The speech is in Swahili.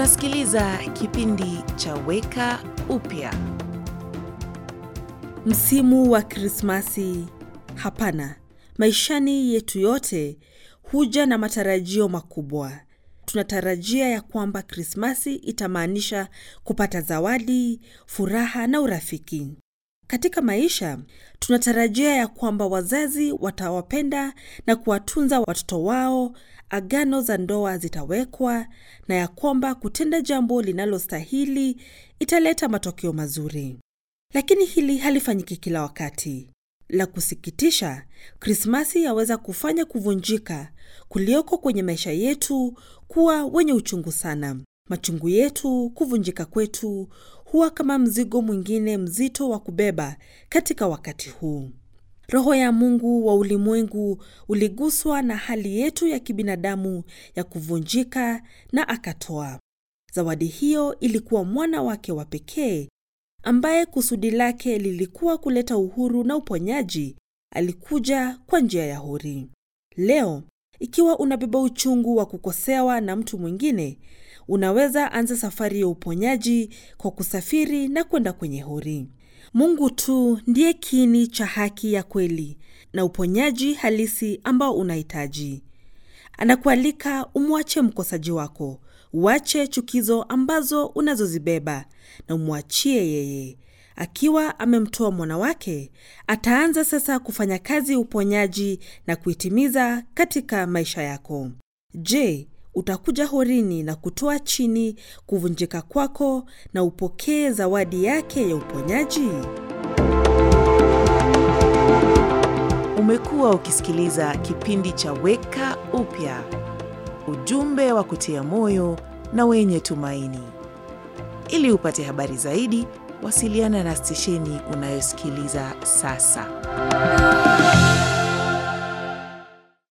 Unasikiliza kipindi cha Weka Upya. Msimu wa Krismasi? Hapana. Maishani yetu yote huja na matarajio makubwa. Tunatarajia ya kwamba Krismasi itamaanisha kupata zawadi, furaha na urafiki. Katika maisha, tunatarajia ya kwamba wazazi watawapenda na kuwatunza watoto wao, agano za ndoa zitawekwa, na ya kwamba kutenda jambo linalostahili italeta matokeo mazuri. Lakini hili halifanyiki kila wakati. La kusikitisha, Krismasi yaweza kufanya kuvunjika kulioko kwenye maisha yetu kuwa wenye uchungu sana. Machungu yetu, kuvunjika kwetu, huwa kama mzigo mwingine mzito wa kubeba katika wakati huu. Roho ya Mungu wa ulimwengu uliguswa na hali yetu ya kibinadamu ya kuvunjika na akatoa. Zawadi hiyo ilikuwa mwana wake wa pekee ambaye kusudi lake lilikuwa kuleta uhuru na uponyaji. Alikuja kwa njia ya hori. Leo, ikiwa unabeba uchungu wa kukosewa na mtu mwingine, unaweza anza safari ya uponyaji kwa kusafiri na kwenda kwenye hori. Mungu tu ndiye kiini cha haki ya kweli na uponyaji halisi ambao unahitaji. Anakualika umwache mkosaji wako, uache chukizo ambazo unazozibeba na umwachie yeye. Akiwa amemtoa mwana wake, ataanza sasa kufanya kazi uponyaji na kuitimiza katika maisha yako. Je, utakuja horini na kutoa chini kuvunjika kwako na upokee zawadi yake ya uponyaji? Umekuwa ukisikiliza kipindi cha Weka Upya, ujumbe wa kutia moyo na wenye tumaini. Ili upate habari zaidi, wasiliana na stesheni unayosikiliza sasa.